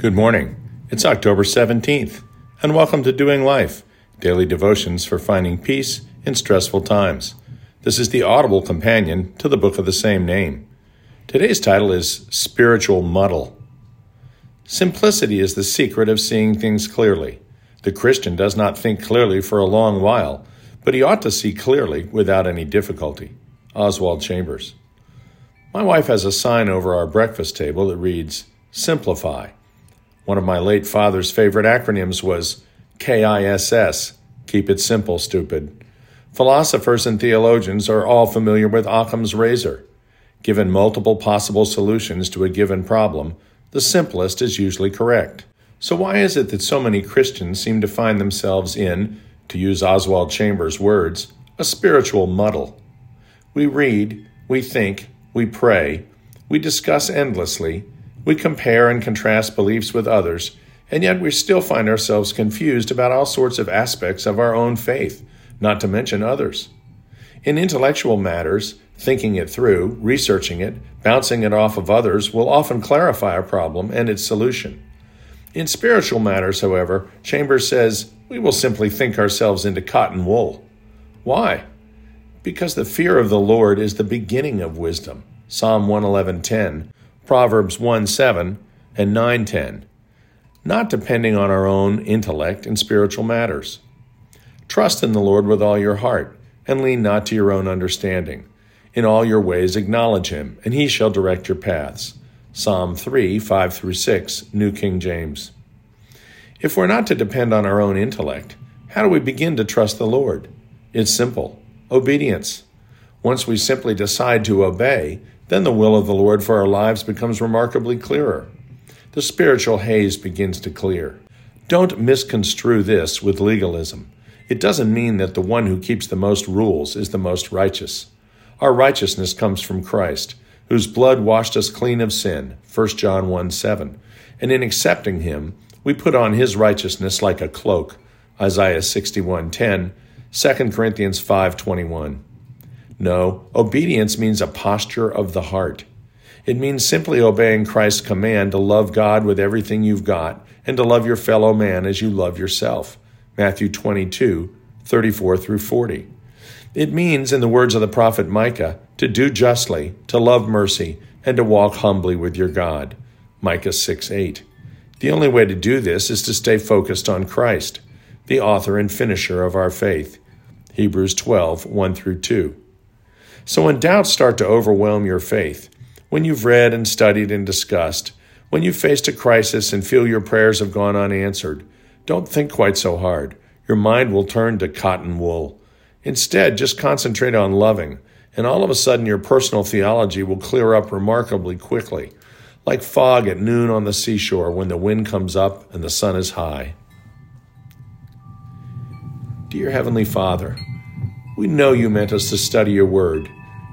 Good morning. It's October 17th, and welcome to Doing Life, daily devotions for finding peace in stressful times. This is the audible companion to the book of the same name. Today's title is Spiritual Muddle. Simplicity is the secret of seeing things clearly. The Christian does not think clearly for a long while, but he ought to see clearly without any difficulty. Oswald Chambers. My wife has a sign over our breakfast table that reads, Simplify. One of my late father's favorite acronyms was KISS Keep It Simple, Stupid. Philosophers and theologians are all familiar with Occam's razor. Given multiple possible solutions to a given problem, the simplest is usually correct. So, why is it that so many Christians seem to find themselves in, to use Oswald Chambers' words, a spiritual muddle? We read, we think, we pray, we discuss endlessly, we compare and contrast beliefs with others, and yet we still find ourselves confused about all sorts of aspects of our own faith, not to mention others. In intellectual matters, thinking it through, researching it, bouncing it off of others will often clarify a problem and its solution. In spiritual matters, however, Chambers says we will simply think ourselves into cotton wool. Why? Because the fear of the Lord is the beginning of wisdom. Psalm 111:10 Proverbs 1 7 and 9 10, not depending on our own intellect in spiritual matters. Trust in the Lord with all your heart, and lean not to your own understanding. In all your ways acknowledge him, and he shall direct your paths. Psalm 3 5 through 6, New King James. If we're not to depend on our own intellect, how do we begin to trust the Lord? It's simple obedience. Once we simply decide to obey, then the will of the Lord for our lives becomes remarkably clearer. The spiritual haze begins to clear. Don't misconstrue this with legalism. It doesn't mean that the one who keeps the most rules is the most righteous. Our righteousness comes from Christ, whose blood washed us clean of sin, 1 John 1 7. And in accepting him, we put on his righteousness like a cloak, Isaiah 61 10, 2 Corinthians 5 21. No, obedience means a posture of the heart. It means simply obeying Christ's command to love God with everything you've got and to love your fellow man as you love yourself. Matthew 22, 34 through 40. It means, in the words of the prophet Micah, to do justly, to love mercy, and to walk humbly with your God. Micah 6 8. The only way to do this is to stay focused on Christ, the author and finisher of our faith. Hebrews 12 1 through 2. So when doubts start to overwhelm your faith, when you've read and studied and discussed, when you've faced a crisis and feel your prayers have gone unanswered, don't think quite so hard. Your mind will turn to cotton wool. Instead, just concentrate on loving, and all of a sudden your personal theology will clear up remarkably quickly, like fog at noon on the seashore when the wind comes up and the sun is high. Dear Heavenly Father, we know you meant us to study your word,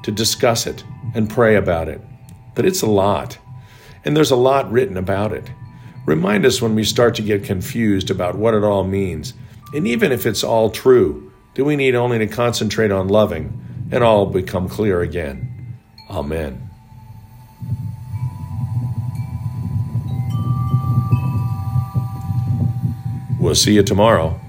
to discuss it, and pray about it. But it's a lot, and there's a lot written about it. Remind us when we start to get confused about what it all means. And even if it's all true, do we need only to concentrate on loving and all become clear again? Amen. We'll see you tomorrow.